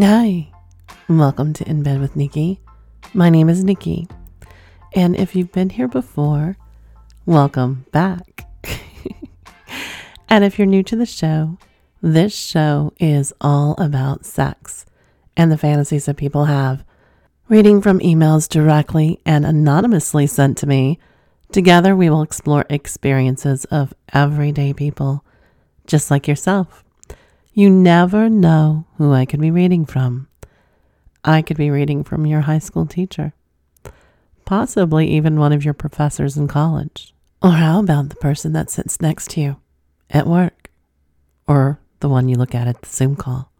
Hi, welcome to In Bed with Nikki. My name is Nikki, and if you've been here before, welcome back. and if you're new to the show, this show is all about sex and the fantasies that people have. Reading from emails directly and anonymously sent to me, together we will explore experiences of everyday people, just like yourself. You never know who I could be reading from. I could be reading from your high school teacher, possibly even one of your professors in college. Or how about the person that sits next to you at work, or the one you look at at the Zoom call?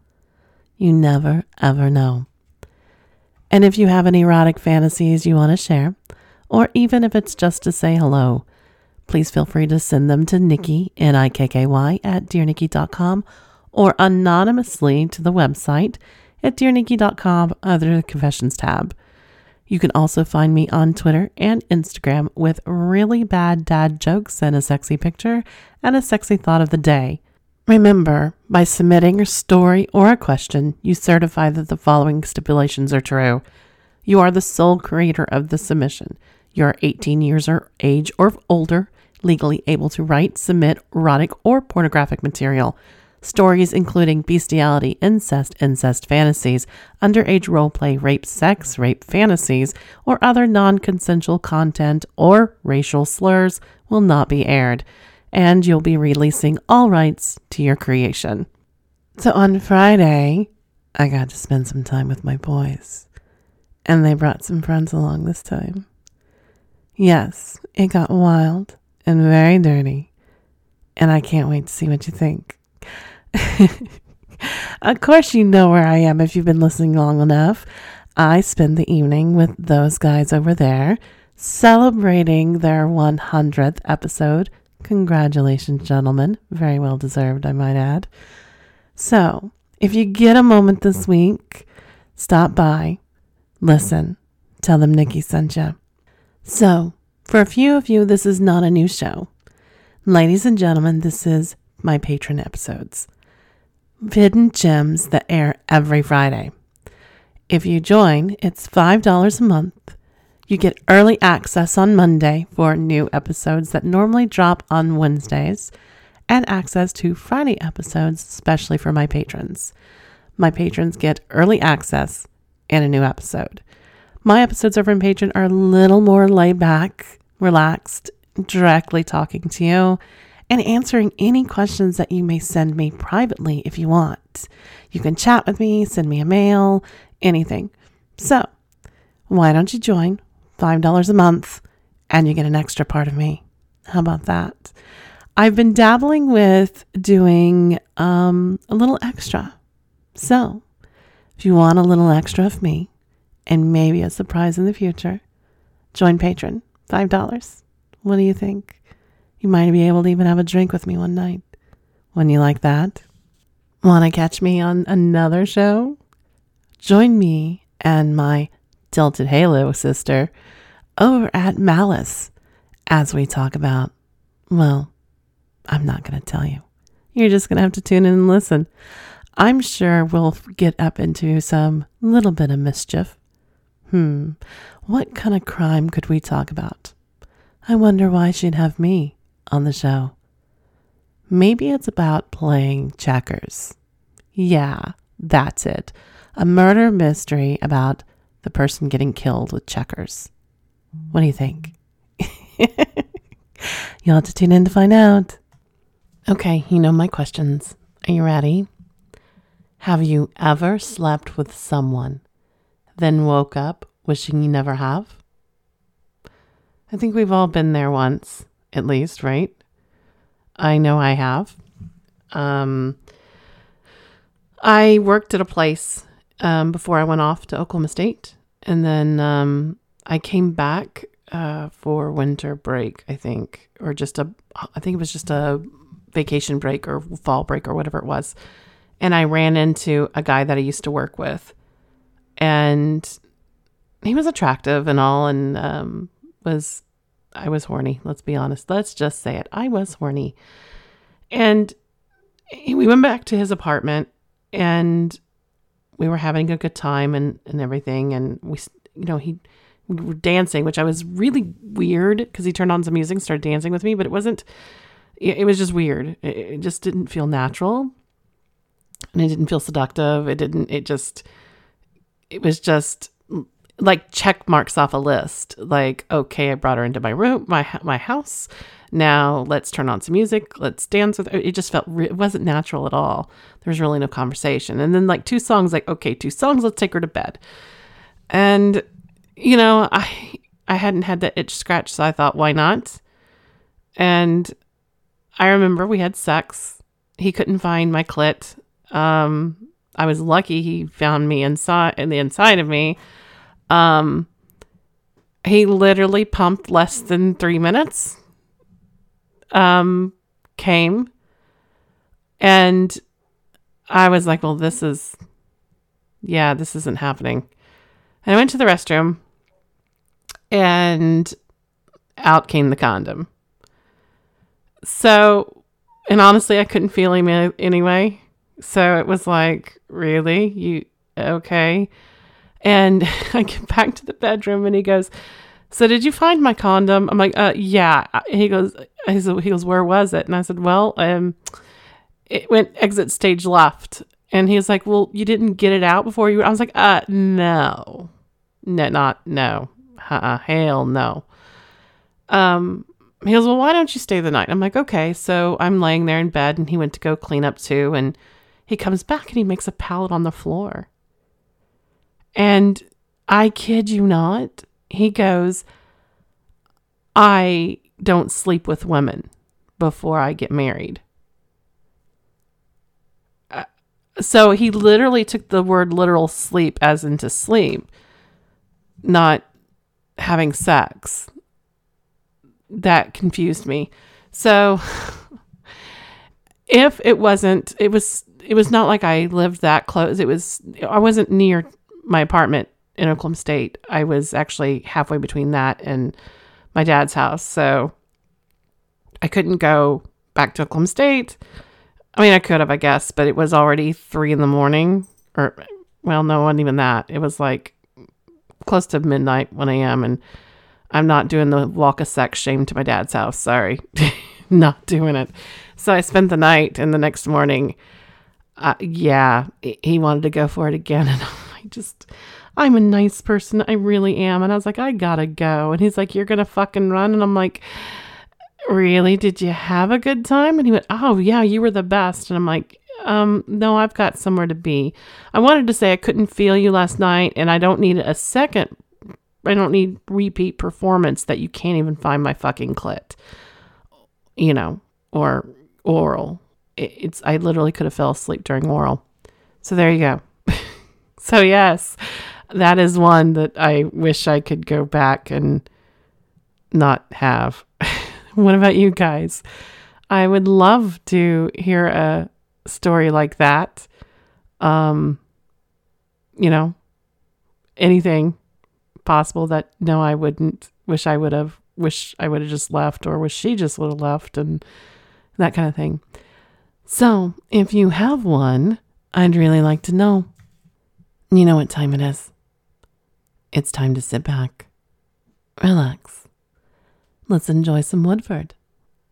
You never, ever know. And if you have any erotic fantasies you want to share, or even if it's just to say hello, please feel free to send them to Nikki, N-I-K-K-Y, at dearnikki.com or anonymously to the website at dearnikki.com under the confessions tab. You can also find me on Twitter and Instagram with really bad dad jokes and a sexy picture and a sexy thought of the day. Remember, by submitting a story or a question, you certify that the following stipulations are true. You are the sole creator of the submission. You are 18 years or age or older, legally able to write, submit erotic or pornographic material stories including bestiality, incest, incest fantasies, underage roleplay, rape, sex, rape fantasies, or other non consensual content or racial slurs will not be aired, and you'll be releasing all rights to your creation. So on Friday, I got to spend some time with my boys, and they brought some friends along this time. Yes, it got wild and very dirty, and I can't wait to see what you think. of course, you know where I am if you've been listening long enough. I spend the evening with those guys over there celebrating their 100th episode. Congratulations, gentlemen. Very well deserved, I might add. So, if you get a moment this week, stop by, listen, tell them Nikki sent you. So, for a few of you, this is not a new show. Ladies and gentlemen, this is my patron episodes hidden gems that air every Friday. If you join, it's $5 a month. You get early access on Monday for new episodes that normally drop on Wednesdays, and access to Friday episodes, especially for my patrons. My patrons get early access and a new episode. My episodes over in Patreon are a little more laid back, relaxed, directly talking to you and answering any questions that you may send me privately if you want. You can chat with me, send me a mail, anything. So, why don't you join? $5 a month, and you get an extra part of me. How about that? I've been dabbling with doing um, a little extra. So, if you want a little extra of me and maybe a surprise in the future, join Patreon. $5. What do you think? You might be able to even have a drink with me one night. Wouldn't you like that? Want to catch me on another show? Join me and my Tilted Halo sister over at Malice as we talk about, well, I'm not going to tell you. You're just going to have to tune in and listen. I'm sure we'll get up into some little bit of mischief. Hmm, what kind of crime could we talk about? I wonder why she'd have me on the show. Maybe it's about playing checkers. Yeah, that's it. A murder mystery about the person getting killed with checkers. What do you think? You'll have to tune in to find out. Okay, you know my questions. Are you ready? Have you ever slept with someone, then woke up wishing you never have? I think we've all been there once at least, right? I know I have. Um, I worked at a place um, before I went off to Oklahoma State, and then um, I came back uh, for winter break, I think, or just a, I think it was just a vacation break or fall break or whatever it was. And I ran into a guy that I used to work with, and he was attractive and all, and um, was I was horny. Let's be honest. Let's just say it. I was horny. And we went back to his apartment and we were having a good time and, and everything. And we, you know, he, we were dancing, which I was really weird because he turned on some music and started dancing with me, but it wasn't, it, it was just weird. It, it just didn't feel natural and it didn't feel seductive. It didn't, it just, it was just like check marks off a list. Like, okay, I brought her into my room, my, my house. Now let's turn on some music. Let's dance with her. It just felt, re- it wasn't natural at all. There was really no conversation. And then like two songs, like, okay, two songs, let's take her to bed. And, you know, I, I hadn't had that itch scratch. So I thought, why not? And I remember we had sex. He couldn't find my clit. Um, I was lucky he found me inside in the inside of me. Um, he literally pumped less than three minutes. Um, came, and I was like, "Well, this is, yeah, this isn't happening." And I went to the restroom, and out came the condom. So, and honestly, I couldn't feel him anyway. So it was like, really? You okay? And I get back to the bedroom and he goes, So did you find my condom? I'm like, uh yeah. He goes he goes, Where was it? And I said, Well, um it went exit stage left. And he was like, Well, you didn't get it out before you I was like, uh no. No, not no. Uh-uh, hell no. Um he goes, Well, why don't you stay the night? I'm like, Okay. So I'm laying there in bed and he went to go clean up too. And he comes back and he makes a pallet on the floor. And I kid you not, he goes, I don't sleep with women before I get married. Uh, so he literally took the word literal sleep as into sleep, not having sex. That confused me. So if it wasn't, it was it was not like I lived that close. It was I wasn't near my apartment in Oklahoma State. I was actually halfway between that and my dad's house. So I couldn't go back to Oklahoma State. I mean, I could have, I guess, but it was already three in the morning, or well, no, wasn't even that. It was like close to midnight, 1 a.m. And I'm not doing the walk of sex shame to my dad's house. Sorry. not doing it. So I spent the night and the next morning, uh, yeah, he wanted to go for it again. And I just, I'm a nice person. I really am. And I was like, I gotta go. And he's like, You're gonna fucking run. And I'm like, Really? Did you have a good time? And he went, Oh, yeah, you were the best. And I'm like, um, no, I've got somewhere to be. I wanted to say I couldn't feel you last night, and I don't need a second. I don't need repeat performance that you can't even find my fucking clit, you know, or oral. It's I literally could have fell asleep during oral. So there you go. So, yes, that is one that I wish I could go back and not have. what about you guys? I would love to hear a story like that. Um, you know, anything possible that no, I wouldn't wish I would have, wish I would have just left, or wish she just would have left, and that kind of thing. So, if you have one, I'd really like to know. You know what time it is. It's time to sit back, relax. Let's enjoy some Woodford,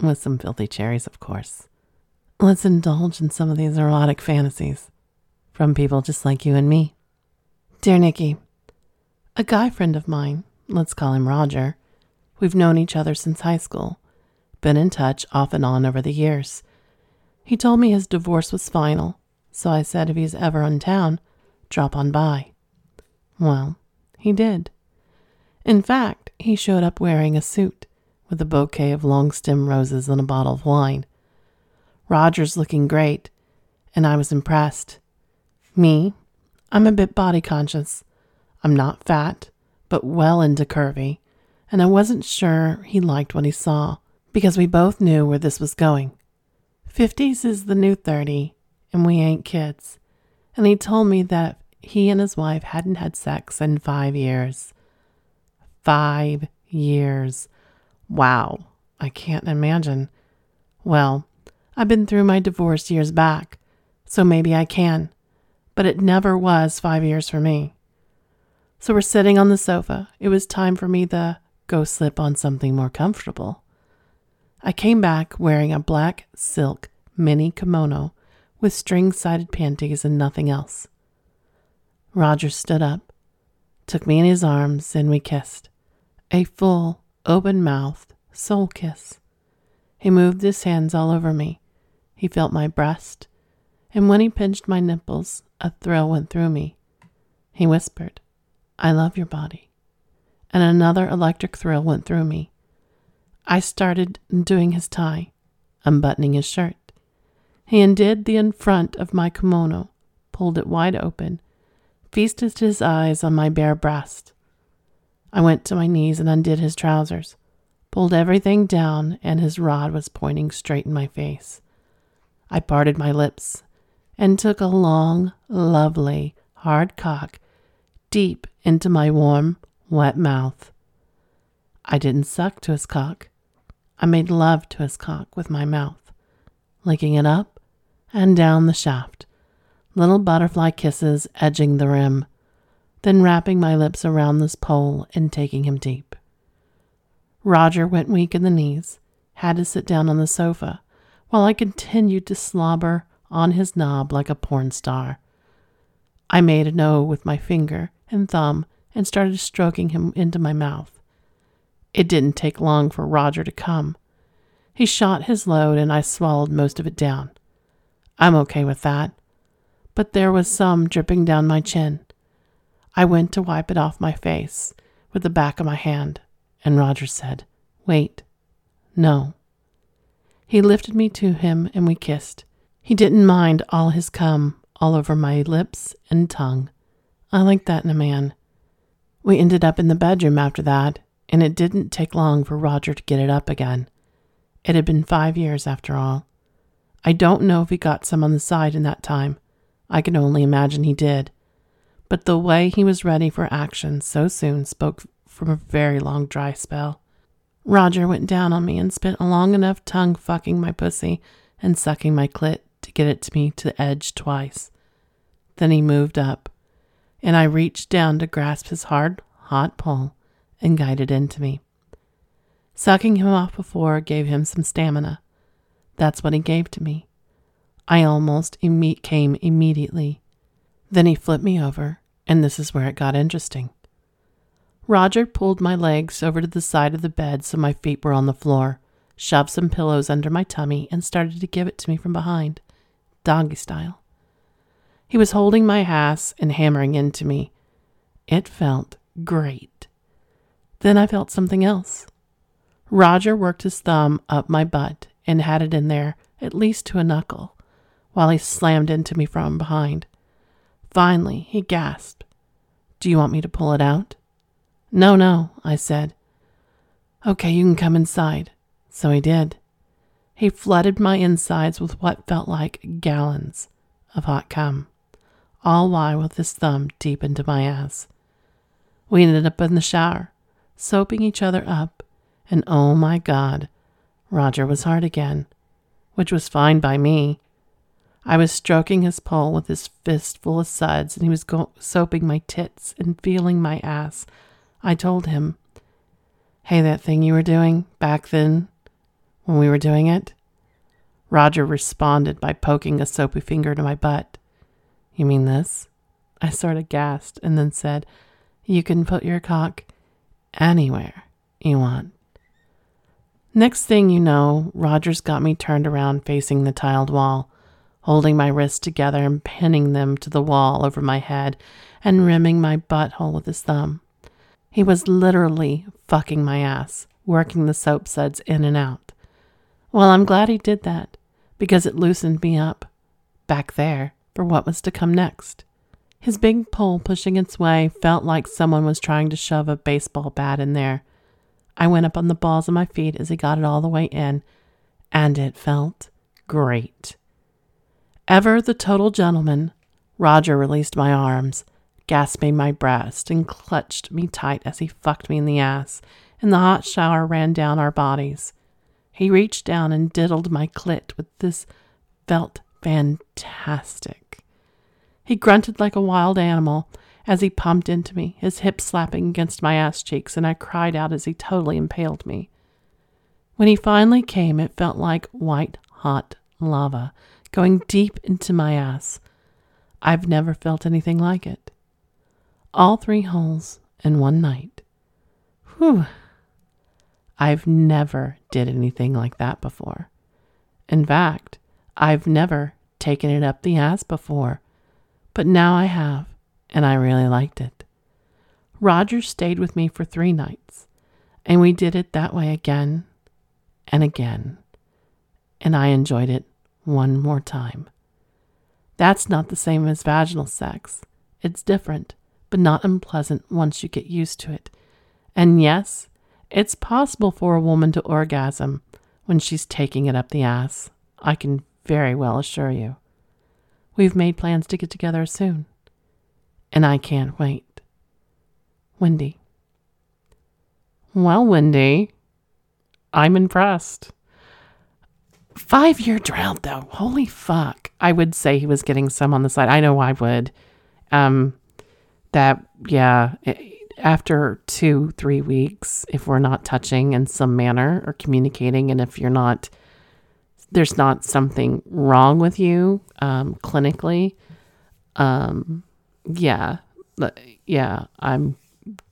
with some filthy cherries, of course. Let's indulge in some of these erotic fantasies from people just like you and me. Dear Nikki, a guy friend of mine, let's call him Roger, we've known each other since high school, been in touch off and on over the years. He told me his divorce was final, so I said if he's ever in town, drop on by. Well, he did. In fact, he showed up wearing a suit with a bouquet of long stem roses and a bottle of wine. Roger's looking great, and I was impressed. Me, I'm a bit body conscious. I'm not fat, but well into curvy, and I wasn't sure he liked what he saw because we both knew where this was going. Fifties is the new thirty, and we ain't kids and he told me that he and his wife hadn't had sex in five years. Five years. Wow, I can't imagine. Well, I've been through my divorce years back, so maybe I can. but it never was five years for me. So we're sitting on the sofa. It was time for me to go slip on something more comfortable. I came back wearing a black silk mini kimono with string sided panties and nothing else. Roger stood up, took me in his arms, and we kissed. A full, open mouthed soul kiss. He moved his hands all over me. He felt my breast, and when he pinched my nipples, a thrill went through me. He whispered, I love your body. And another electric thrill went through me. I started doing his tie, unbuttoning his shirt. He undid the in front of my kimono, pulled it wide open, feasted his eyes on my bare breast. I went to my knees and undid his trousers, pulled everything down, and his rod was pointing straight in my face. I parted my lips and took a long, lovely, hard cock deep into my warm, wet mouth. I didn't suck to his cock. I made love to his cock with my mouth, licking it up and down the shaft, little butterfly kisses edging the rim, then wrapping my lips around this pole and taking him deep. Roger went weak in the knees, had to sit down on the sofa, while I continued to slobber on his knob like a porn star. I made an O with my finger and thumb and started stroking him into my mouth. It didn't take long for Roger to come. He shot his load and I swallowed most of it down. I'm okay with that. But there was some dripping down my chin. I went to wipe it off my face with the back of my hand, and Roger said, Wait. No. He lifted me to him and we kissed. He didn't mind all his cum all over my lips and tongue. I like that in a man. We ended up in the bedroom after that, and it didn't take long for Roger to get it up again. It had been five years after all. I don't know if he got some on the side in that time. I can only imagine he did. But the way he was ready for action so soon spoke from a very long dry spell. Roger went down on me and spent a long enough tongue fucking my pussy and sucking my clit to get it to me to the edge twice. Then he moved up, and I reached down to grasp his hard, hot pole and guide it into me. Sucking him off before gave him some stamina. That's what he gave to me. I almost came immediately. Then he flipped me over, and this is where it got interesting. Roger pulled my legs over to the side of the bed so my feet were on the floor, shoved some pillows under my tummy, and started to give it to me from behind, doggy style. He was holding my ass and hammering into me. It felt great. Then I felt something else. Roger worked his thumb up my butt and had it in there at least to a knuckle, while he slammed into me from behind. Finally, he gasped, Do you want me to pull it out? No, no, I said. Okay, you can come inside. So he did. He flooded my insides with what felt like gallons of hot cum all while with his thumb deep into my ass. We ended up in the shower, soaping each other up, and oh my God, Roger was hard again, which was fine by me. I was stroking his pole with his fist full of suds, and he was go- soaping my tits and feeling my ass. I told him, Hey, that thing you were doing back then when we were doing it? Roger responded by poking a soapy finger to my butt. You mean this? I sort of gasped and then said, You can put your cock anywhere you want. Next thing you know, Rogers got me turned around facing the tiled wall, holding my wrists together and pinning them to the wall over my head and rimming my butthole with his thumb. He was literally fucking my ass, working the soap suds in and out. Well, I'm glad he did that because it loosened me up back there for what was to come next. His big pole pushing its way felt like someone was trying to shove a baseball bat in there. I went up on the balls of my feet as he got it all the way in, and it felt great. Ever the total gentleman, Roger released my arms, gasping my breast, and clutched me tight as he fucked me in the ass, and the hot shower ran down our bodies. He reached down and diddled my clit with this felt fantastic. He grunted like a wild animal as he pumped into me, his hips slapping against my ass cheeks, and I cried out as he totally impaled me. When he finally came, it felt like white hot lava going deep into my ass. I've never felt anything like it. All three holes in one night. Whew. I've never did anything like that before. In fact, I've never taken it up the ass before, but now I have and I really liked it. Roger stayed with me for three nights, and we did it that way again and again, and I enjoyed it one more time. That's not the same as vaginal sex. It's different, but not unpleasant once you get used to it. And yes, it's possible for a woman to orgasm when she's taking it up the ass. I can very well assure you. We've made plans to get together soon and I can't wait. Wendy. Well, Wendy, I'm impressed. Five year drought, though. Holy fuck. I would say he was getting some on the side. I know I would. Um, that, yeah, after two, three weeks, if we're not touching in some manner or communicating, and if you're not, there's not something wrong with you um, clinically, um, yeah, yeah, I'm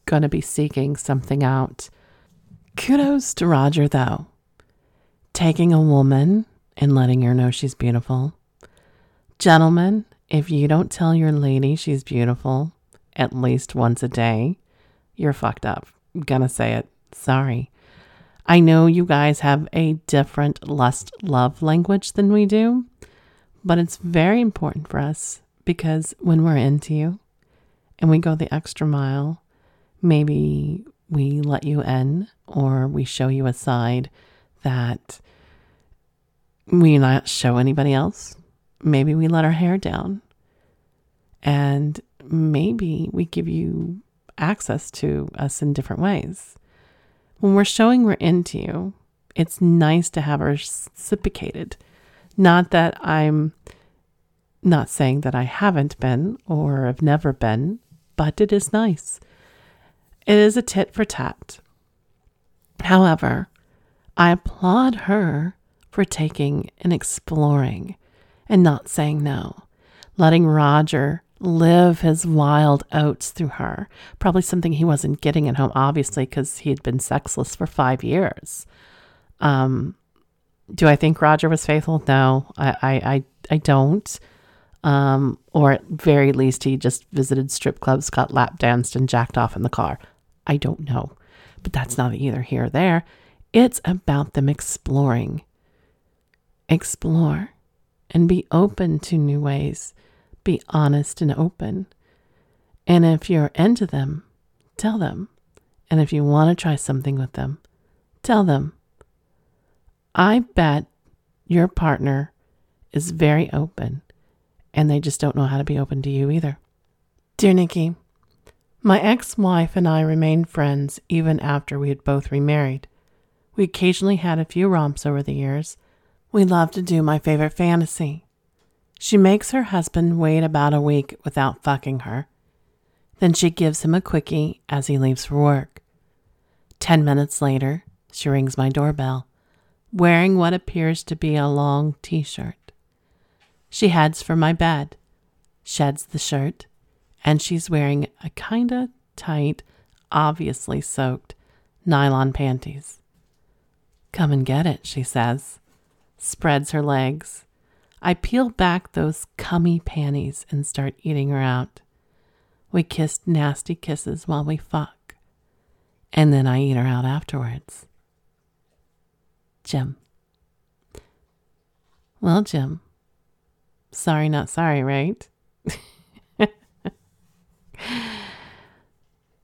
going to be seeking something out. Kudos to Roger, though. Taking a woman and letting her know she's beautiful. Gentlemen, if you don't tell your lady she's beautiful at least once a day, you're fucked up. I'm gonna say it. Sorry. I know you guys have a different lust love language than we do, but it's very important for us because when we're into you and we go the extra mile, maybe we let you in or we show you a side that we not show anybody else. Maybe we let our hair down. And maybe we give you access to us in different ways. When we're showing we're into you, it's nice to have reciprocated. Not that I'm not saying that I haven't been or have never been, but it is nice. It is a tit for tat. However, I applaud her for taking and exploring and not saying no, letting Roger live his wild oats through her. Probably something he wasn't getting at home, obviously, because he had been sexless for five years. Um, do I think Roger was faithful? No, I, I, I, I don't. Um, or at very least, he just visited strip clubs, got lap danced, and jacked off in the car. I don't know. But that's not either here or there. It's about them exploring. Explore and be open to new ways. Be honest and open. And if you're into them, tell them. And if you want to try something with them, tell them. I bet your partner is very open and they just don't know how to be open to you either. Dear Nikki, my ex wife and I remained friends even after we had both remarried. We occasionally had a few romps over the years. We loved to do my favorite fantasy. She makes her husband wait about a week without fucking her. Then she gives him a quickie as he leaves for work. Ten minutes later, she rings my doorbell, wearing what appears to be a long t shirt. She heads for my bed, sheds the shirt, and she's wearing a kinda tight, obviously soaked, nylon panties. Come and get it, she says, spreads her legs. I peel back those cummy panties and start eating her out. We kissed nasty kisses while we fuck, and then I eat her out afterwards. Jim. Well, Jim, Sorry, not sorry, right?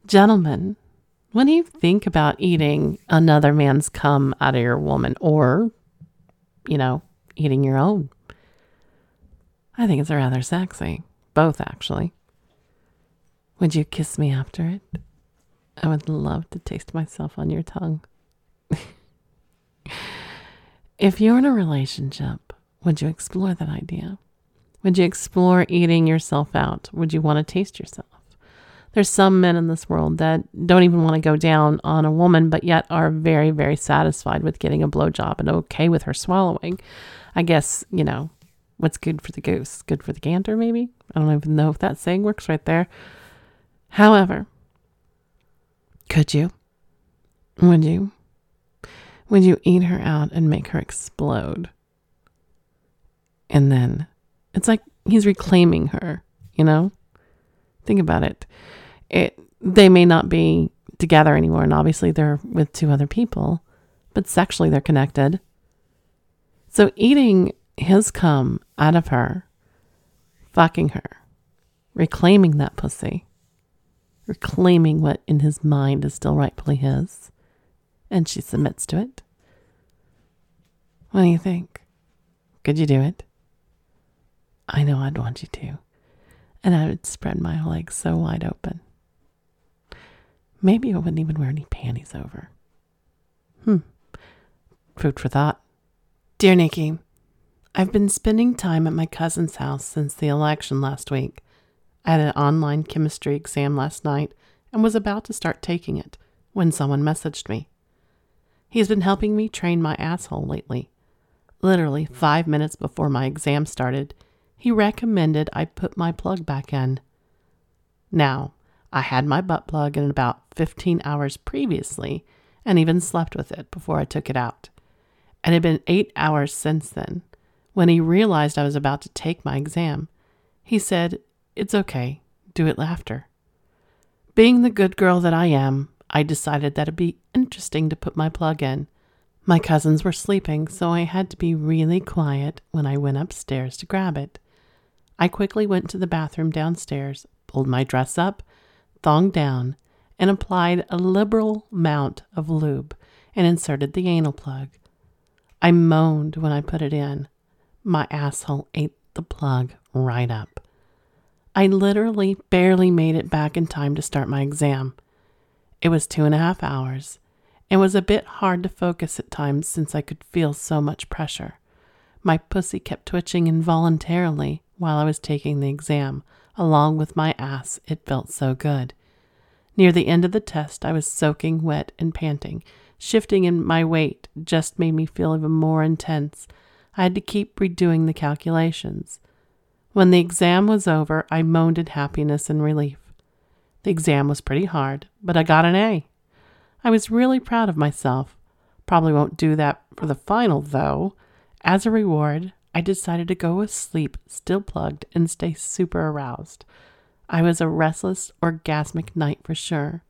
Gentlemen, do you think about eating another man's cum out of your woman or, you know, eating your own? I think it's rather sexy. Both, actually. Would you kiss me after it? I would love to taste myself on your tongue. if you're in a relationship, would you explore that idea? Would you explore eating yourself out? Would you want to taste yourself? There's some men in this world that don't even want to go down on a woman, but yet are very, very satisfied with getting a blowjob and okay with her swallowing. I guess, you know, what's good for the goose? Good for the gander, maybe? I don't even know if that saying works right there. However, could you? Would you? Would you eat her out and make her explode? And then it's like he's reclaiming her, you know? Think about it. It they may not be together anymore and obviously they're with two other people, but sexually they're connected. So eating his cum out of her, fucking her, reclaiming that pussy, reclaiming what in his mind is still rightfully his, and she submits to it. What do you think? Could you do it? I know I'd want you to. And I would spread my legs so wide open. Maybe I wouldn't even wear any panties over. Hmm. Food for thought. Dear Nikki, I've been spending time at my cousin's house since the election last week. I had an online chemistry exam last night and was about to start taking it when someone messaged me. He's been helping me train my asshole lately. Literally five minutes before my exam started, he recommended I put my plug back in. Now, I had my butt plug in about 15 hours previously and even slept with it before I took it out. It had been eight hours since then. When he realized I was about to take my exam, he said, It's okay, do it after. Being the good girl that I am, I decided that it'd be interesting to put my plug in. My cousins were sleeping, so I had to be really quiet when I went upstairs to grab it. I quickly went to the bathroom downstairs, pulled my dress up, thonged down, and applied a liberal amount of lube and inserted the anal plug. I moaned when I put it in. My asshole ate the plug right up. I literally barely made it back in time to start my exam. It was two and a half hours and was a bit hard to focus at times since I could feel so much pressure. My pussy kept twitching involuntarily while I was taking the exam, along with my ass. It felt so good. Near the end of the test, I was soaking wet and panting. Shifting in my weight just made me feel even more intense. I had to keep redoing the calculations. When the exam was over, I moaned in happiness and relief. The exam was pretty hard, but I got an A. I was really proud of myself. Probably won't do that for the final, though. As a reward, I decided to go with sleep still plugged and stay super aroused. I was a restless, orgasmic night for sure.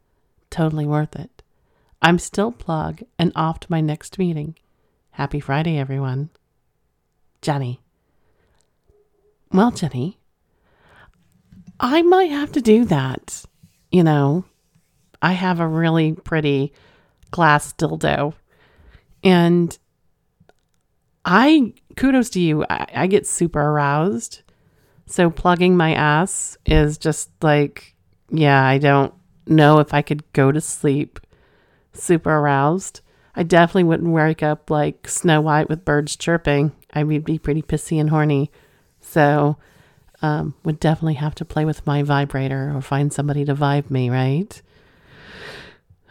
Totally worth it. I'm still plugged and off to my next meeting. Happy Friday, everyone. Jenny. Well, Jenny, I might have to do that. You know, I have a really pretty glass dildo. And I kudos to you. I, I get super aroused. So plugging my ass is just like, yeah, I don't know if I could go to sleep super aroused. I definitely wouldn't wake up like Snow White with birds chirping. I would be pretty pissy and horny. So, um, would definitely have to play with my vibrator or find somebody to vibe me, right?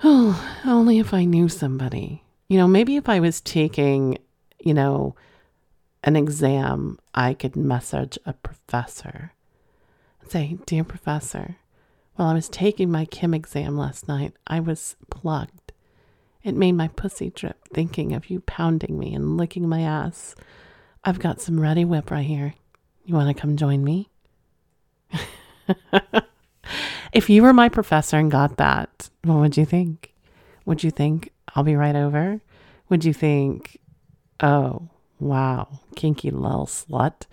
Oh, only if I knew somebody. You know, maybe if I was taking, you know, an exam, I could message a professor and say, Dear professor, while I was taking my chem exam last night, I was plugged. It made my pussy drip thinking of you pounding me and licking my ass. I've got some Reddi-wip right here. You want to come join me? if you were my professor and got that, what would you think? Would you think I'll be right over? Would you think, oh, Wow, kinky little slut.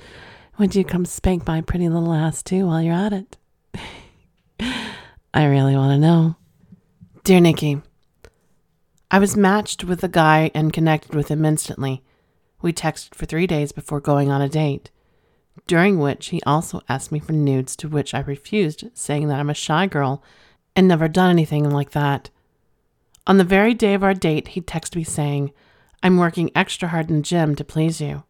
Would you come spank my pretty little ass too while you're at it? I really want to know. Dear Nikki, I was matched with a guy and connected with him instantly. We texted for three days before going on a date, during which he also asked me for nudes, to which I refused, saying that I'm a shy girl and never done anything like that. On the very day of our date, he texted me saying, I'm working extra hard in the gym to please you.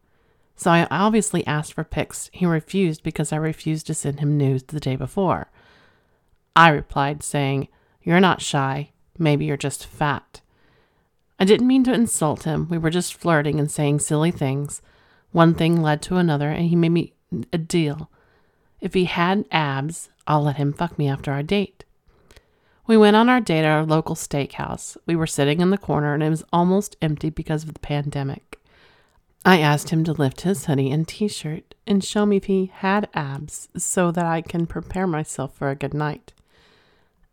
So I obviously asked for pics. He refused because I refused to send him nudes the day before. I replied, saying, You're not shy. Maybe you're just fat. I didn't mean to insult him. We were just flirting and saying silly things. One thing led to another, and he made me a deal. If he had abs, I'll let him fuck me after our date. We went on our date at our local steakhouse. We were sitting in the corner, and it was almost empty because of the pandemic. I asked him to lift his hoodie and t shirt and show me if he had abs so that I can prepare myself for a good night.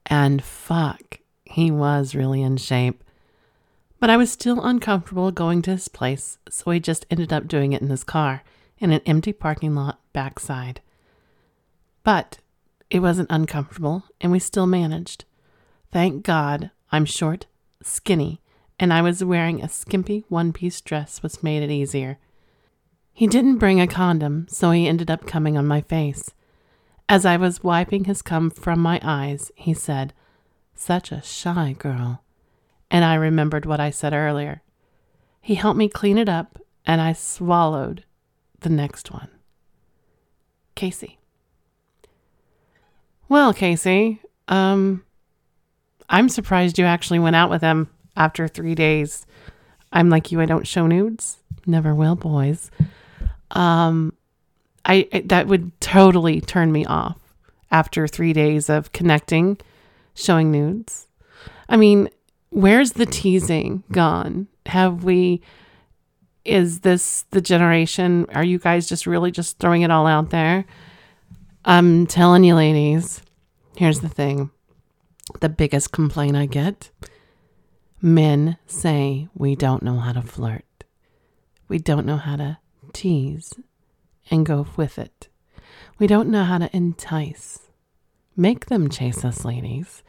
And fuck, he was really in shape. But I was still uncomfortable going to his place, so he just ended up doing it in his car in an empty parking lot backside. But it wasn't uncomfortable, and we still managed. Thank God I'm short, skinny, and I was wearing a skimpy one piece dress, which made it easier. He didn't bring a condom, so he ended up coming on my face. As I was wiping his cum from my eyes, he said, Such a shy girl. And I remembered what I said earlier. He helped me clean it up, and I swallowed the next one. Casey. Well, Casey, um, I'm surprised you actually went out with him after three days. I'm like you, I don't show nudes. Never will, boys. Um, I that would totally turn me off after three days of connecting, showing nudes. I mean, where's the teasing gone? Have we? Is this the generation? Are you guys just really just throwing it all out there? I'm telling you, ladies. Here's the thing the biggest complaint I get men say we don't know how to flirt. We don't know how to tease and go with it. We don't know how to entice. Make them chase us, ladies.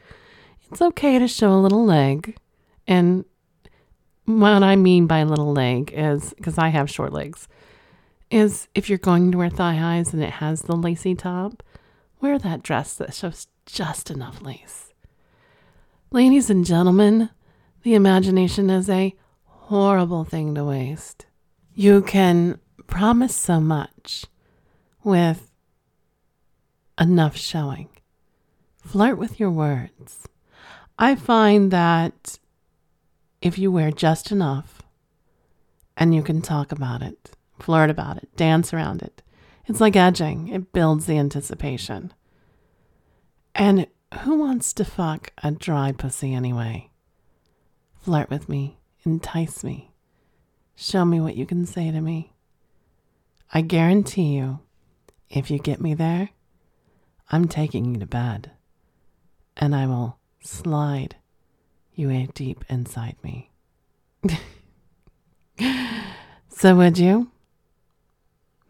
It's okay to show a little leg. And what I mean by little leg is because I have short legs, is if you're going to wear thigh highs and it has the lacy top, wear that dress that shows just enough lace. Ladies and gentlemen, the imagination is a horrible thing to waste. You can promise so much with enough showing. Flirt with your words. I find that if you wear just enough and you can talk about it, flirt about it, dance around it, it's like edging, it builds the anticipation. And who wants to fuck a dry pussy anyway? Flirt with me, entice me, show me what you can say to me. I guarantee you, if you get me there, I'm taking you to bed, and I will slide you in deep inside me. so would you?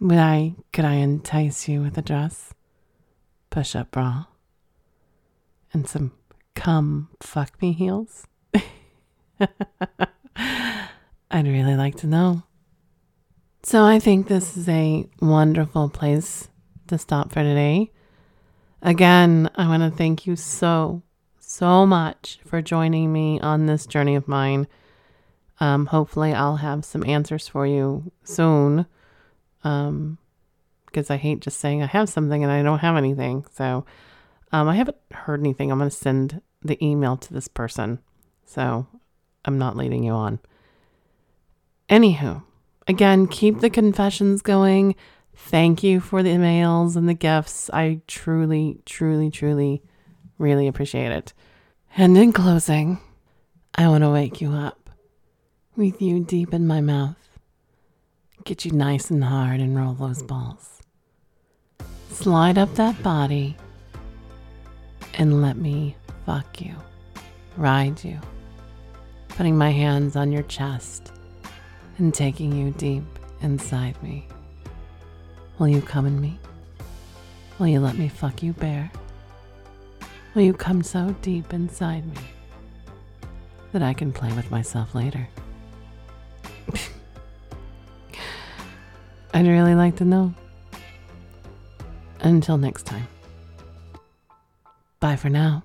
Would I could I entice you with a dress? Push up bra? And some come fuck me heels? I'd really like to know. So I think this is a wonderful place to stop for today. Again, I want to thank you so, so much for joining me on this journey of mine. Um, hopefully, I'll have some answers for you soon. Um, because I hate just saying I have something and I don't have anything. So, um, I haven't heard anything. I'm going to send the email to this person. So I'm not leading you on. Anywho, again, keep the confessions going. Thank you for the emails and the gifts. I truly, truly, truly, really appreciate it. And in closing, I want to wake you up with you deep in my mouth. Get you nice and hard and roll those balls. Slide up that body and let me fuck you, ride you, putting my hands on your chest and taking you deep inside me. Will you come in me? Will you let me fuck you bare? Will you come so deep inside me that I can play with myself later? I'd really like to know. Until next time. Bye for now.